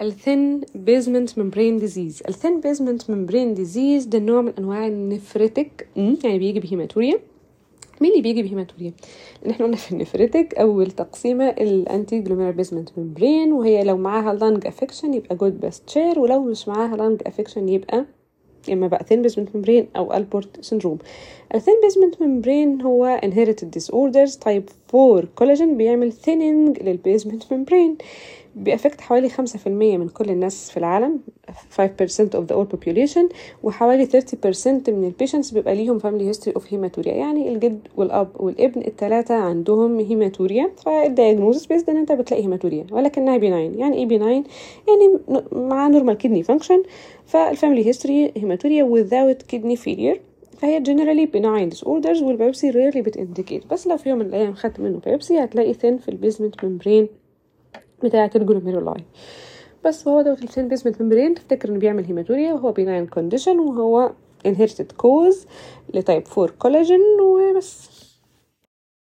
ال thin basement membrane disease ال thin basement membrane disease ده نوع من أنواع ال nephritic يعني بيجي ب hematuria. مين اللي بيجي ب hematuria؟ لأن إحنا قلنا في ال nephritic اول تقسيمه ال anti glomerular basement membrane وهي لو معاها lung affection يبقى Goodpasture ولو مش معاها lung affection يبقى إما بقى thin basement membrane أو Alport syndrome ال thin basement membrane هو inherited disorders type 4 كولاجين بيعمل thinning لل basement membrane بيأفكت حوالي خمسة في المية من كل الناس في العالم 5% of the all population وحوالي 30% من ال patients بيبقى ليهم family history of hematuria. يعني الجد والأب والابن التلاتة عندهم hematuria فال diagnosis based إن أنت بتلاقي hematuria ولكنها benign يعني إيه benign يعني مع normal kidney function فال family history hematuria without kidney failure. فهي generally benign disorders وال biopsy rarely بت indicate. بس لو في يوم من الأيام خدت منه biopsy هتلاقي thin في ال basement membrane بتاعة ال glomeruli بس هو دوت ال thin basement membrane تفتكر إنه بيعمل hematuria وهو benign condition وهو inherited cause ل type 4 كولاجين وبس.